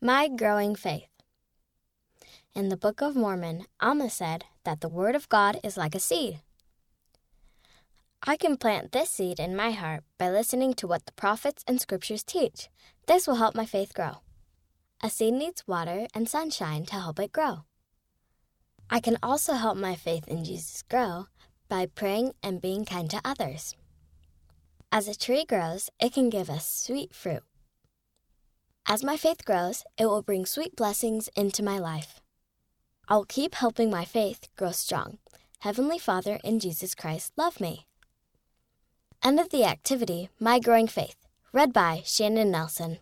My Growing Faith. In the Book of Mormon, Alma said that the Word of God is like a seed. I can plant this seed in my heart by listening to what the prophets and scriptures teach. This will help my faith grow. A seed needs water and sunshine to help it grow. I can also help my faith in Jesus grow by praying and being kind to others. As a tree grows, it can give us sweet fruit. As my faith grows, it will bring sweet blessings into my life. I'll keep helping my faith grow strong. Heavenly Father and Jesus Christ love me. End of the activity, My Growing Faith, read by Shannon Nelson.